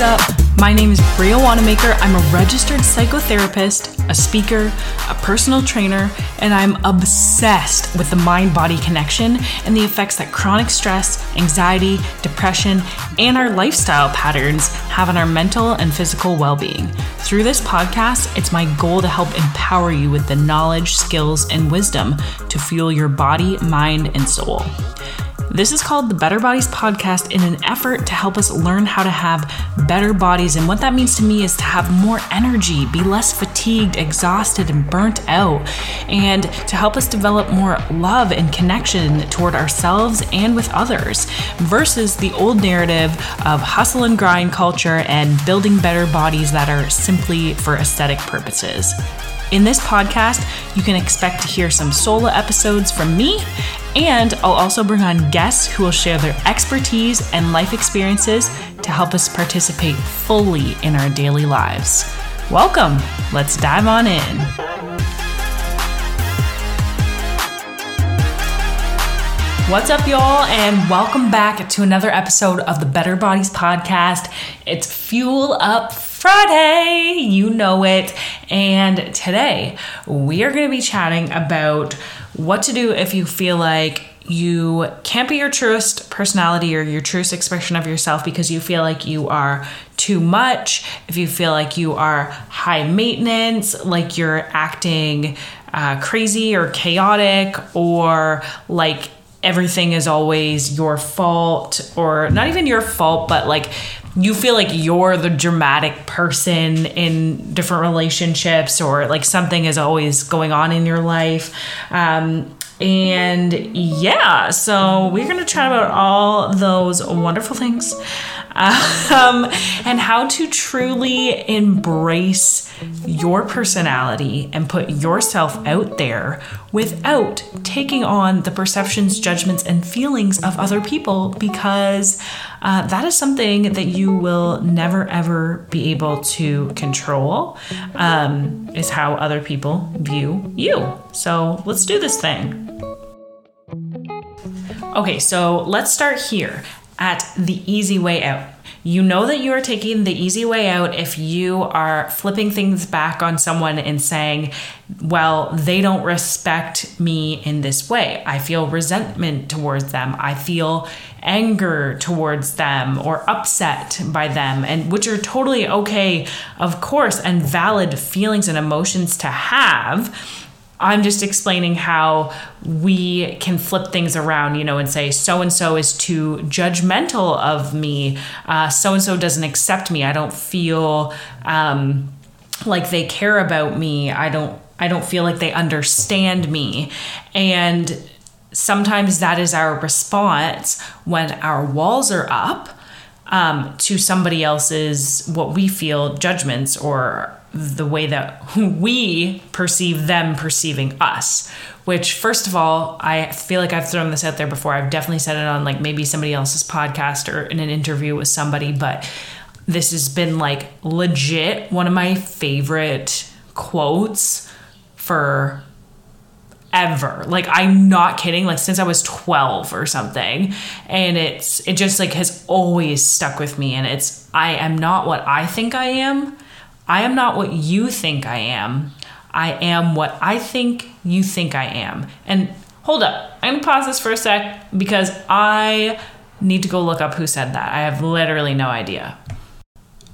up? My name is Bria Wannamaker. I'm a registered psychotherapist, a speaker, a personal trainer, and I'm obsessed with the mind body connection and the effects that chronic stress, anxiety, depression, and our lifestyle patterns have on our mental and physical well being. Through this podcast, it's my goal to help empower you with the knowledge, skills, and wisdom to fuel your body, mind, and soul. This is called the Better Bodies Podcast in an effort to help us learn how to have better bodies. And what that means to me is to have more energy, be less fatigued, exhausted, and burnt out, and to help us develop more love and connection toward ourselves and with others versus the old narrative of hustle and grind culture and building better bodies that are simply for aesthetic purposes. In this podcast, you can expect to hear some solo episodes from me, and I'll also bring on guests who will share their expertise and life experiences to help us participate fully in our daily lives. Welcome! Let's dive on in. What's up, y'all, and welcome back to another episode of the Better Bodies Podcast. It's Fuel Up Friday, you know it. And today we are going to be chatting about what to do if you feel like you can't be your truest personality or your truest expression of yourself because you feel like you are too much, if you feel like you are high maintenance, like you're acting uh, crazy or chaotic, or like everything is always your fault, or not even your fault, but like you feel like you're the dramatic person in different relationships or like something is always going on in your life. Um, and yeah, so we're going to chat about all those wonderful things um, and how to truly embrace your personality and put yourself out there without taking on the perceptions, judgments, and feelings of other people because uh, that is something that you will never ever be able to control, um, is how other people view you. So let's do this thing. Okay, so let's start here at the easy way out. You know that you are taking the easy way out if you are flipping things back on someone and saying, well, they don't respect me in this way. I feel resentment towards them. I feel anger towards them or upset by them, and which are totally okay, of course, and valid feelings and emotions to have I'm just explaining how we can flip things around, you know, and say, so and so is too judgmental of me. So and so doesn't accept me. I don't feel um, like they care about me. I don't. I don't feel like they understand me. And sometimes that is our response when our walls are up um, to somebody else's what we feel judgments or the way that we perceive them perceiving us which first of all i feel like i've thrown this out there before. I've definitely said it on like maybe somebody else's podcast or in an interview with somebody but this has been like legit one of my favorite quotes for ever. Like i'm not kidding. Like since i was 12 or something. And it's it just like has always stuck with me. And it's i am not what i think i am I am not what you think I am. I am what I think you think I am. And hold up, I'm gonna pause this for a sec because I need to go look up who said that. I have literally no idea.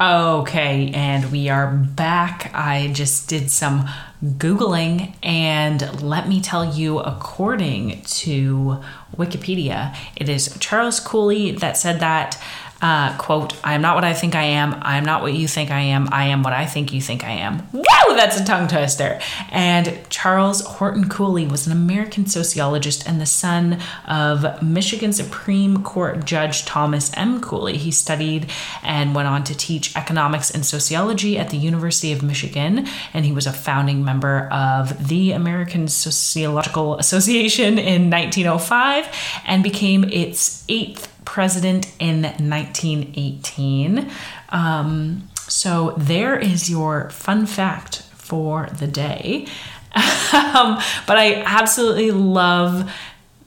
Okay, and we are back. I just did some Googling, and let me tell you, according to Wikipedia, it is Charles Cooley that said that uh, quote, I am not what I think I am. I am not what you think I am. I am what I think you think I am. Wow, that's a tongue twister. And Charles Horton Cooley was an American sociologist and the son of Michigan Supreme Court Judge Thomas M. Cooley. He studied and went on to teach economics and sociology at the University of Michigan, and he was a founding member of the American Sociological Association in 1905 and became its eighth president in 1918. Um, so there is your fun fact for the day. um, but I absolutely love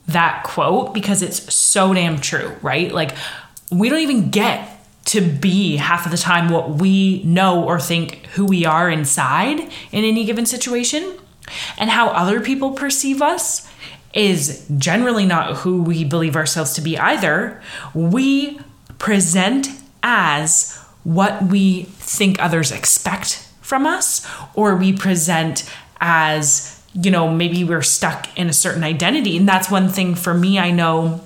that quote because it's so damn true, right? Like, we don't even get to be half of the time what we know or think who we are inside in any given situation. And how other people perceive us is generally not who we believe ourselves to be either. We present as what we think others expect from us, or we present as, you know, maybe we're stuck in a certain identity. And that's one thing for me, I know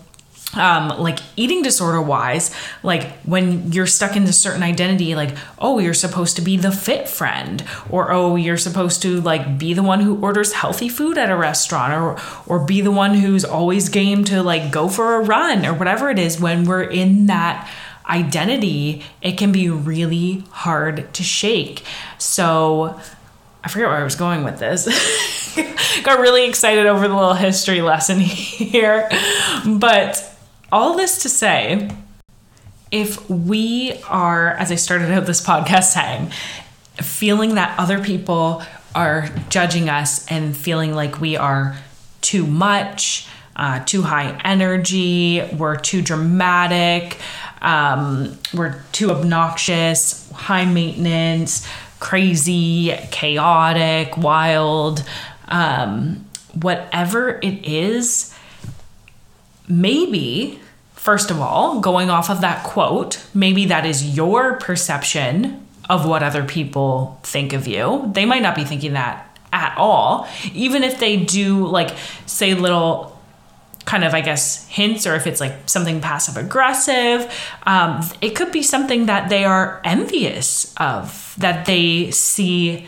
um, like eating disorder wise, like when you're stuck in a certain identity, like, oh, you're supposed to be the fit friend, or oh, you're supposed to like be the one who orders healthy food at a restaurant, or or be the one who's always game to like go for a run, or whatever it is, when we're in that identity, it can be really hard to shake. So I forget where I was going with this. Got really excited over the little history lesson here. But all this to say, if we are, as I started out this podcast saying, feeling that other people are judging us and feeling like we are too much, uh, too high energy, we're too dramatic, um, we're too obnoxious, high maintenance, crazy, chaotic, wild, um, whatever it is maybe, first of all, going off of that quote, maybe that is your perception of what other people think of you. They might not be thinking that at all. Even if they do, like, say little kind of, I guess, hints, or if it's like something passive aggressive, um, it could be something that they are envious of, that they see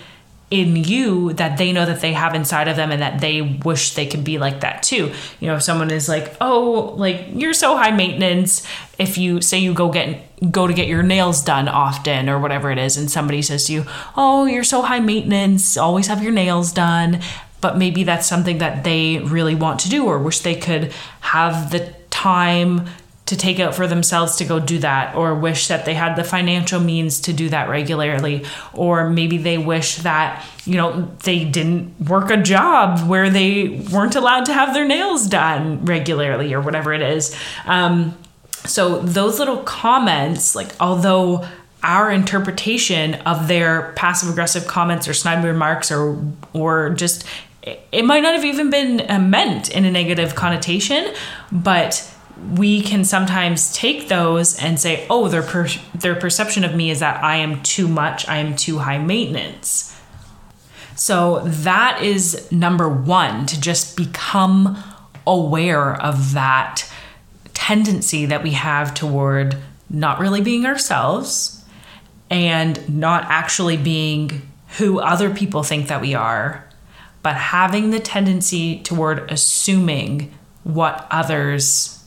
in you that they know that they have inside of them and that they wish they could be like that too. You know, if someone is like, "Oh, like you're so high maintenance." If you say you go get go to get your nails done often or whatever it is and somebody says to you, "Oh, you're so high maintenance, always have your nails done." But maybe that's something that they really want to do or wish they could have the time to take out for themselves to go do that, or wish that they had the financial means to do that regularly, or maybe they wish that, you know, they didn't work a job where they weren't allowed to have their nails done regularly, or whatever it is. Um, so, those little comments, like, although our interpretation of their passive aggressive comments or snide remarks or or just it might not have even been meant in a negative connotation but we can sometimes take those and say, oh, their per- their perception of me is that I am too much, I am too high maintenance. So that is number one to just become aware of that tendency that we have toward not really being ourselves and not actually being who other people think that we are, but having the tendency toward assuming what others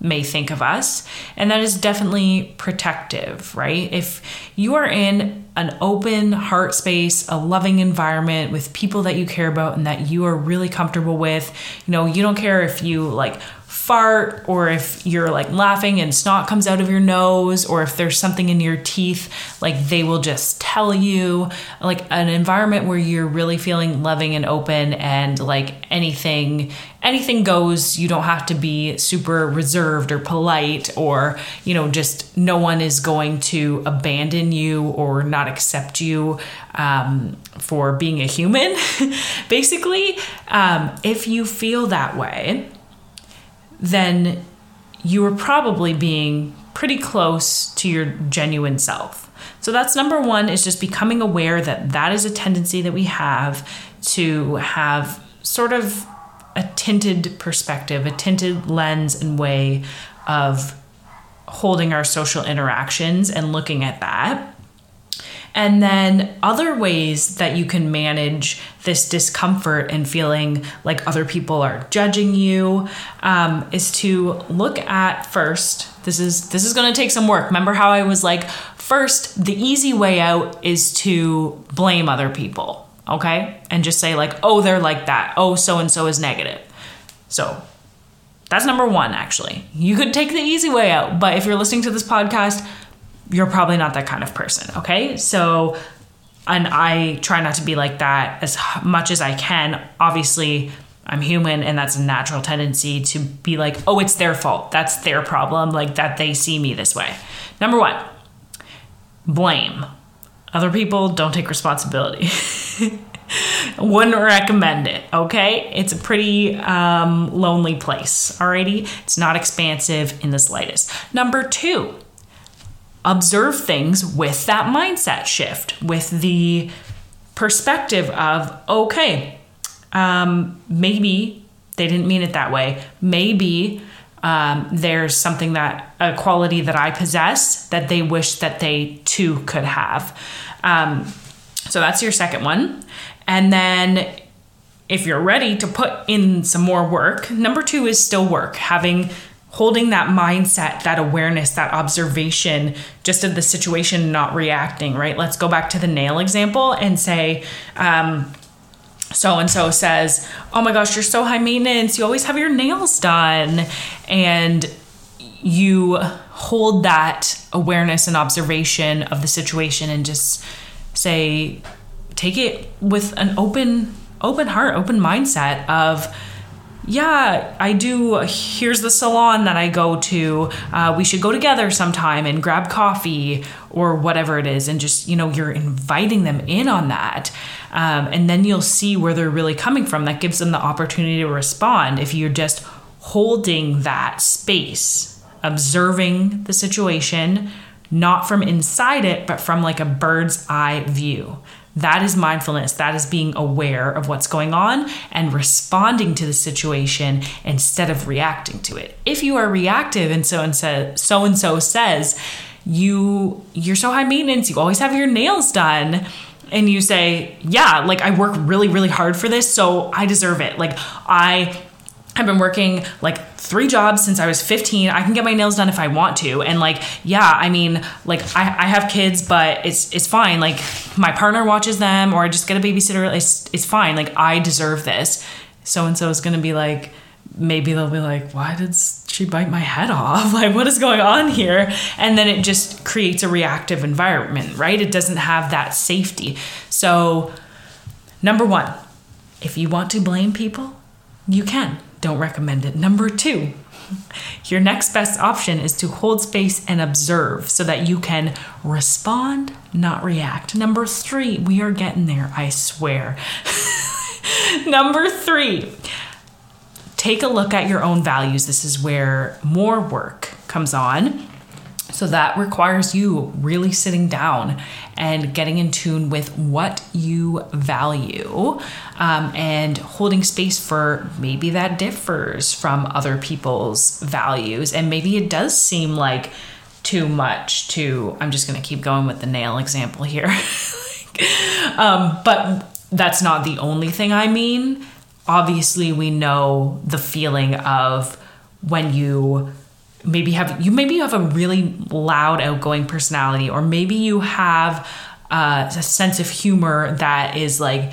may think of us. And that is definitely protective, right? If you are in an open heart space, a loving environment with people that you care about and that you are really comfortable with, you know, you don't care if you like fart or if you're like laughing and snot comes out of your nose or if there's something in your teeth like they will just tell you like an environment where you're really feeling loving and open and like anything anything goes you don't have to be super reserved or polite or you know just no one is going to abandon you or not accept you um, for being a human basically um, if you feel that way then you are probably being pretty close to your genuine self. So that's number one is just becoming aware that that is a tendency that we have to have sort of tinted perspective, a tinted lens and way of holding our social interactions and looking at that. And then other ways that you can manage this discomfort and feeling like other people are judging you um, is to look at first. This is this is going to take some work. Remember how I was like, first, the easy way out is to blame other people, okay, and just say like, oh, they're like that. Oh, so and so is negative. So that's number one. Actually, you could take the easy way out, but if you're listening to this podcast you're probably not that kind of person. Okay. So, and I try not to be like that as much as I can. Obviously, I'm human and that's a natural tendency to be like, oh, it's their fault. That's their problem. Like that they see me this way. Number one, blame. Other people don't take responsibility. Wouldn't recommend it, okay? It's a pretty um, lonely place, alrighty? It's not expansive in the slightest. Number two, observe things with that mindset shift, with the perspective of, okay, um, maybe they didn't mean it that way. Maybe um, there's something that, a quality that I possess that they wish that they too could have. Um, so that's your second one. And then if you're ready to put in some more work, number two is still work, having holding that mindset, that awareness, that observation just of the situation, not reacting, right? Let's go back to the nail example and say, um, so and so says, Oh my gosh, you're so high maintenance. You always have your nails done. And you hold that awareness and observation of the situation and just say, take it with an open open heart open mindset of yeah i do here's the salon that i go to uh, we should go together sometime and grab coffee or whatever it is. And just you know you're inviting them in on that. Um, and then you'll see where they're really coming from. That gives them the opportunity to respond. If you're just holding that space observing the situation not from inside it but from like a bird's eye view that is mindfulness. That is being aware of what's going on and responding to the situation instead of reacting to it. If you are reactive and so and so so and so says you you're so high maintenance, you always have your nails done and you say, "Yeah, like I work really really hard for this, so I deserve it." Like I I've been working like three jobs since I was 15. I can get my nails done if I want to. And like, yeah, I mean, like I, I have kids, but it's it's fine. Like my partner watches them or I just get a babysitter. It's it's fine. Like I deserve this. So and so is gonna be like, maybe they'll be like, why did she bite my head off? Like, what is going on here? And then it just creates a reactive environment, right? It doesn't have that safety. So, number one, if you want to blame people, you can don't recommend it. Number two, your next best option is to hold space and observe so that you can respond, not react. Number three, we are getting there, I swear. Number three, take a look at your own values. This is where more work comes on. So that requires you really sitting down and getting in tune with what you value um, and holding space for maybe that differs from other people's values. And maybe it does seem like too much to, I'm just going to keep going with the nail example here. um, but that's not the only thing I mean. Obviously, we know the feeling of when you maybe have you maybe you have a really loud outgoing personality or maybe you have uh, a sense of humor that is like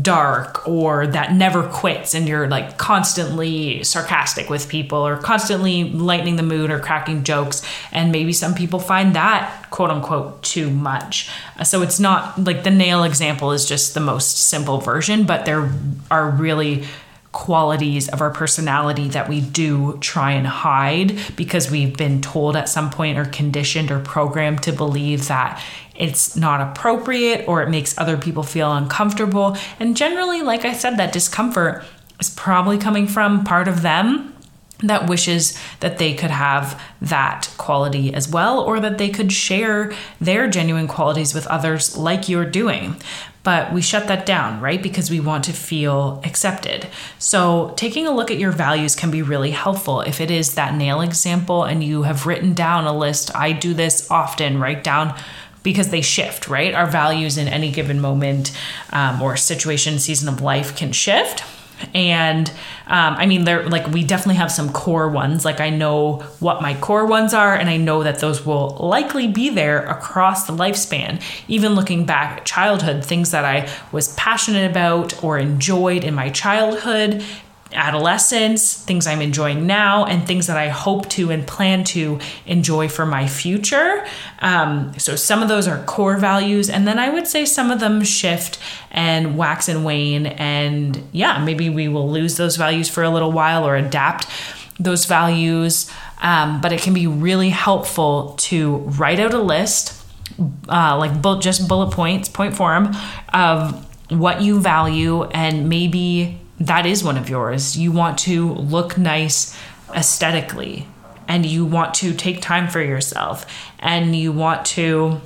dark or that never quits and you're like constantly sarcastic with people or constantly lightening the mood or cracking jokes. And maybe some people find that quote unquote too much. Uh, so it's not like the nail example is just the most simple version but there are really qualities of our personality that we do try and hide because we've been told at some point or conditioned or programmed to believe that it's not appropriate or it makes other people feel uncomfortable. And generally, like I said, that discomfort is probably coming from part of them that wishes that they could have that quality as well, or that they could share their genuine qualities with others like you're doing. But we shut that down, right? Because we want to feel accepted. So, taking a look at your values can be really helpful. If it is that nail example and you have written down a list, I do this often, write down because they shift, right? Our values in any given moment um, or situation, season of life can shift and um, i mean they're like we definitely have some core ones. Like i know what my core ones are and i know that those will likely be there across the lifespan. Even looking back at childhood things that i was passionate about or enjoyed in my childhood adolescence, things I'm enjoying now, and things that I hope to and plan to enjoy for my future. Um, so some of those are core values, and then I would say some of them shift and wax and wane. And yeah, maybe we will lose those values for a little while or adapt those values. Um, but it can be really helpful to write out a list uh, like bu- just bullet points, point form of what you value, and maybe that is one of yours. You want to look nice aesthetically, and you want to take time for yourself, and you want to,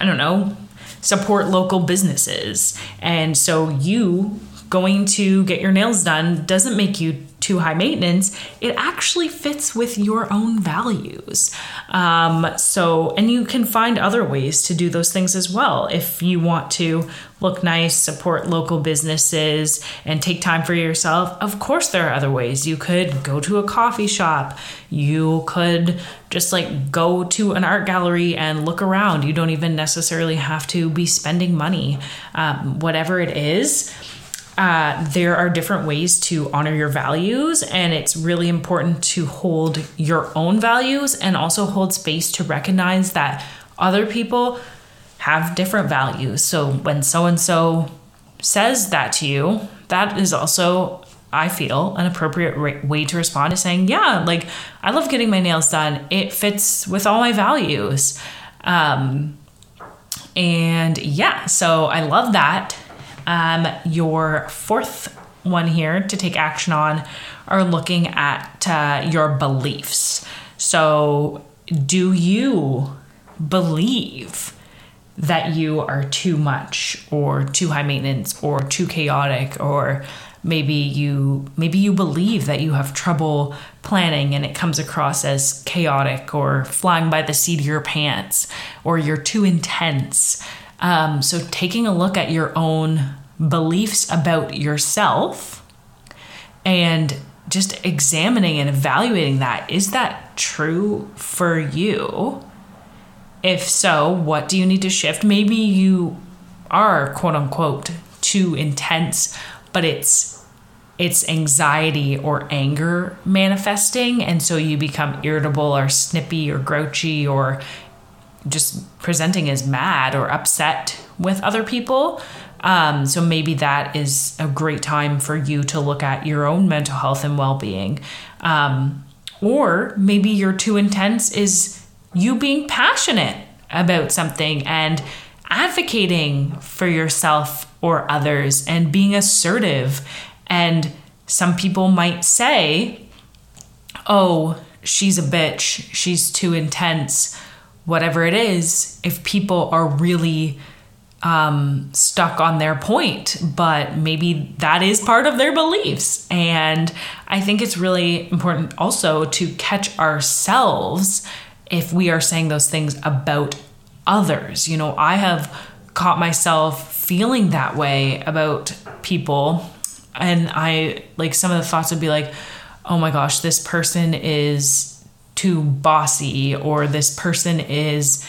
I don't know, support local businesses. And so you going to get your nails done doesn't make you too high maintenance, it actually fits with your own values. Um, so, and you can find other ways to do those things as well. If you want to look nice, support local businesses, and take time for yourself, of course, there are other ways. You could go to a coffee shop, you could just like go to an art gallery and look around. You don't even necessarily have to be spending money. Um, whatever it is, uh, there are different ways to honor your values, and it's really important to hold your own values and also hold space to recognize that other people have different values. So when so and so says that to you, that is also, I feel, an appropriate way to respond to saying, Yeah, like I love getting my nails done, it fits with all my values. Um, and yeah, so I love that. Um, your fourth one here to take action on are looking at uh, your beliefs. So, do you believe that you are too much or too high maintenance or too chaotic or maybe you maybe you believe that you have trouble planning and it comes across as chaotic or flying by the seat of your pants or you're too intense um, so, taking a look at your own beliefs about yourself and just examining and evaluating that is that true for you? If so, what do you need to shift? Maybe you are quote unquote too intense, but it's it's anxiety or anger manifesting and so you become irritable or snippy or grouchy or just presenting as mad or upset with other people. Um, so maybe that is a great time for you to look at your own mental health and well being. Um, or maybe you're too intense is you being passionate about something and advocating for yourself or others and being assertive. And some people might say, oh, she's a bitch, she's too intense whatever it is if people are really um, stuck on their point, but maybe that is part of their beliefs. And I think it's really important also to catch ourselves if we are saying those things about others. You know, I have caught myself feeling that way about people. And I like some of the thoughts would be like, oh my gosh, this person is too bossy or this person is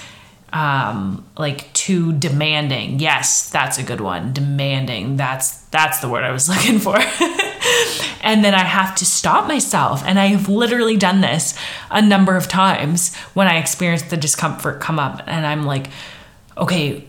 um, like too demanding. Yes, that's a good one. Demanding. That's that's the word I was looking for. and then I have to stop myself. And I have literally done this a number of times when I experience the discomfort come up and I'm like, okay,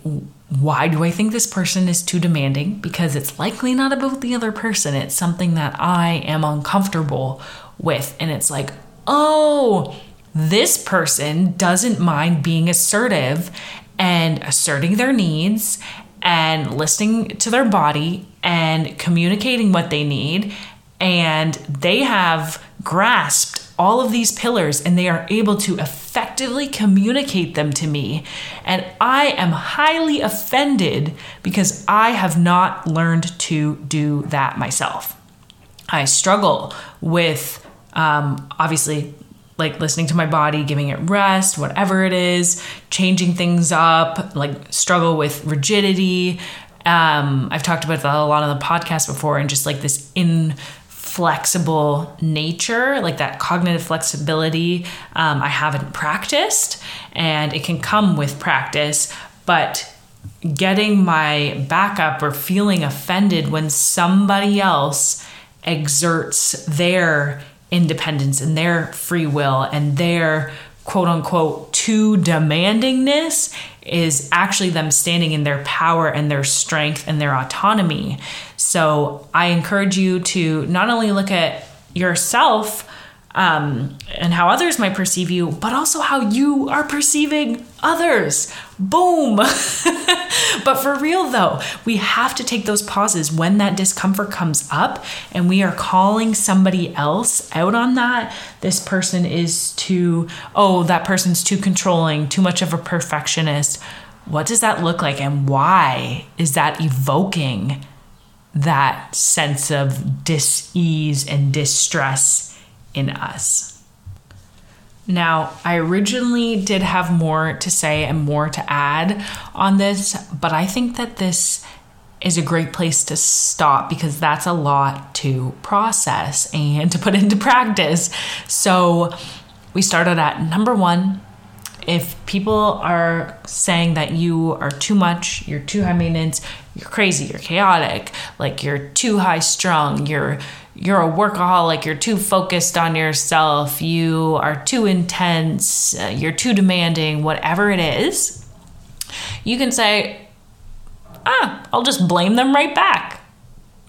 why do I think this person is too demanding? Because it's likely not about the other person. It's something that I am uncomfortable with. And it's like, oh, this person doesn't mind being assertive and asserting their needs and listening to their body and communicating what they need. And they have grasped all of these pillars and they are able to effectively communicate them to me. And I am highly offended because I have not learned to do that myself. I struggle with um, obviously like listening to my body, giving it rest, whatever it is, changing things up, like struggle with rigidity. Um, I've talked about that a lot on the podcast before, and just like this inflexible nature, like that cognitive flexibility, um, I haven't practiced, and it can come with practice, but getting my back up or feeling offended when somebody else exerts their independence and their free will and their quote unquote too demandingness is actually them standing in their power and their strength and their autonomy. So I encourage you to not only look at yourself um, and how others might perceive you, but also how you are perceiving others. Boom. but for real though, we have to take those pauses when that discomfort comes up and we are calling somebody else out on that. This person is too, oh, that person's too controlling, too much of a perfectionist. What does that look like and why is that evoking that sense of dis-ease and distress in us? Now, I originally did have more to say and more to add on this, but I think that this is a great place to stop because that's a lot to process and to put into practice. So, we started at number one. If people are saying that you are too much, you're too high maintenance, you're crazy, you're chaotic, like you're too high strung, you're you're a workaholic, you're too focused on yourself, you are too intense, uh, you're too demanding, whatever it is, you can say, ah, I'll just blame them right back.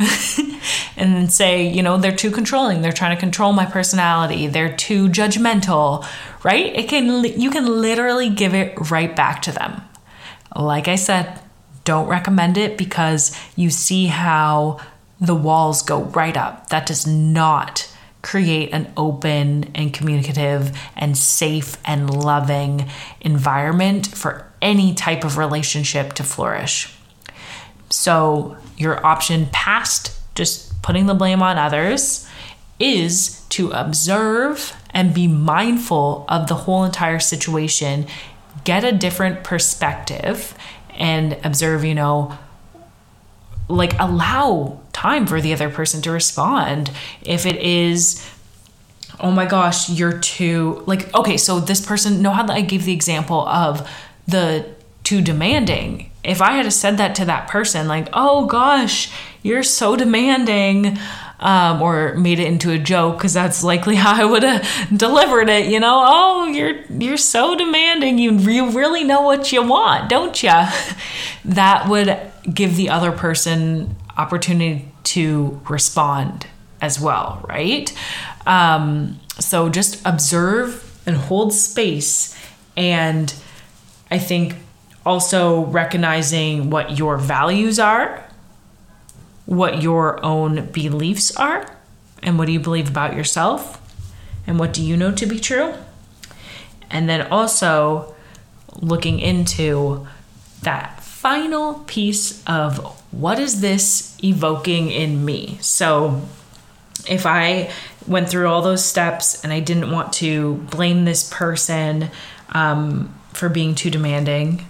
and then say, you know, they're too controlling. They're trying to control my personality. They're too judgmental, right? It can you can literally give it right back to them. Like I said, don't recommend it because you see how the walls go right up. That does not create an open and communicative and safe and loving environment for any type of relationship to flourish. So, your option past just putting the blame on others is to observe and be mindful of the whole entire situation, get a different perspective, and observe, you know, like allow time for the other person to respond. If it is, oh my gosh, you're too, like, okay, so this person, know how I gave the example of the too demanding. If I had said that to that person, like, oh gosh, you're so demanding, um, or made it into a joke because that's likely how I would have delivered it. You know, oh, you're you're so demanding. You you really know what you want, don't you? that would give the other person opportunity to respond as well, right? Um, so just observe and hold space, and I think also recognizing what your values are what your own beliefs are and what do you believe about yourself and what do you know to be true. And then also looking into that final piece of what is this evoking in me. So if I went through all those steps and I didn't want to blame this person um, for being too demanding,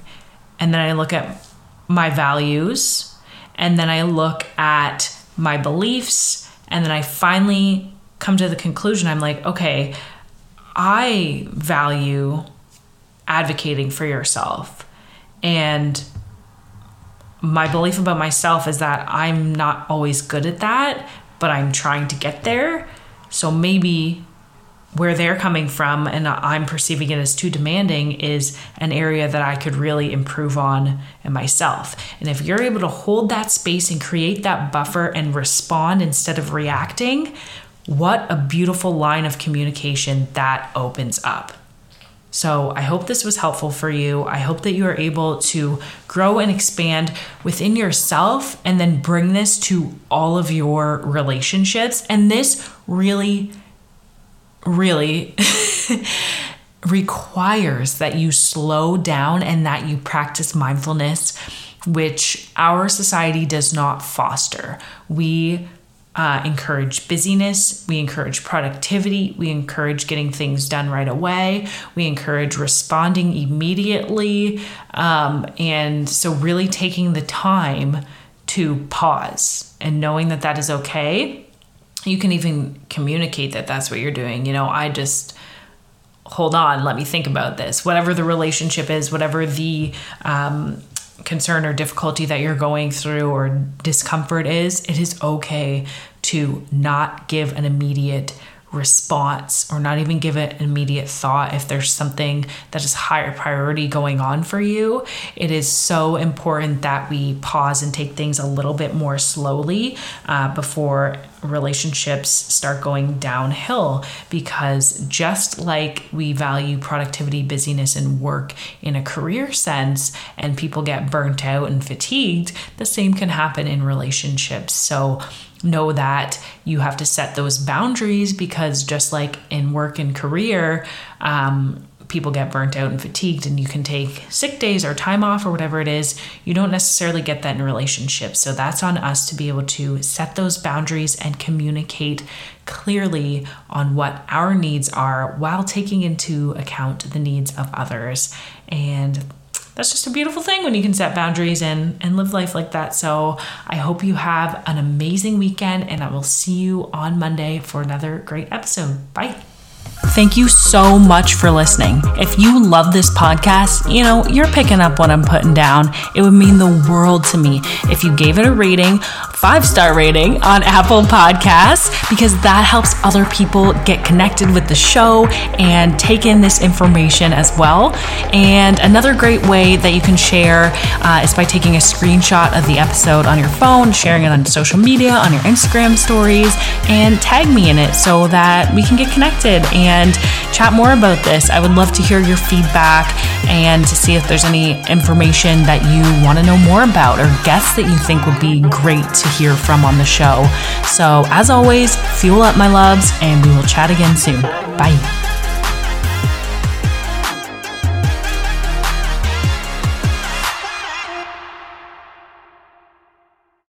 and then I look at my values and then I look at my beliefs and then I finally come to the conclusion I'm like, okay, I value advocating for yourself. And my belief about myself is that I'm not always good at that, but I'm trying to get there. So maybe where they're coming from and I'm perceiving it as too demanding is an area that I could really improve on in myself. And if you're able to hold that space and create that buffer and respond instead of reacting, what a beautiful line of communication that opens up. So, I hope this was helpful for you. I hope that you are able to grow and expand within yourself and then bring this to all of your relationships. And this really really requires that you slow down and that you practice mindfulness, which our society does not foster. We uh, encourage busyness, we encourage productivity, we encourage getting things done right away, we encourage responding immediately. Um, and so, really taking the time to pause and knowing that that is okay you can even communicate that that's what you're doing. You know, I just hold on, let me think about this. Whatever the relationship is, whatever the um, concern or difficulty that you're going through or discomfort is, it is okay to not give an immediate response or not even give it immediate thought if there's something that is higher priority going on for you. It is so important that we pause and take things a little bit more slowly uh, before relationships start going downhill because just like we value productivity, busyness, and work in a career sense, and people get burnt out and fatigued, the same can happen in relationships. So, know that you have to set those boundaries because just like in work and career, um, people get burnt out and fatigued and you can take sick days or time off or whatever it is you don't necessarily get that in relationships. So that's on us to be able to set those boundaries and communicate clearly on what our needs are while taking into account the needs of others. And that's just a beautiful thing when you can set boundaries and, and live life like that. So I hope you have an amazing weekend, and I will see you on Monday for another great episode. Bye. Thank you so much for listening. If you love this podcast, you know, you're picking up what I'm putting down. It would mean the world to me if you gave it a rating, five star rating on Apple Podcasts, because that helps other people get connected with the show and take in this information as well. And another great way that you can share uh, is by taking a screenshot of the episode on your phone, sharing it on social media, on your Instagram stories, and tag me in it so that we can get connected and chat more about this. I would love to hear your feedback and to see if there's any information that you want to know more about or guests that you think would be great to hear from on the show. So, as always, fuel up, my loves, and we will chat again soon. Bye.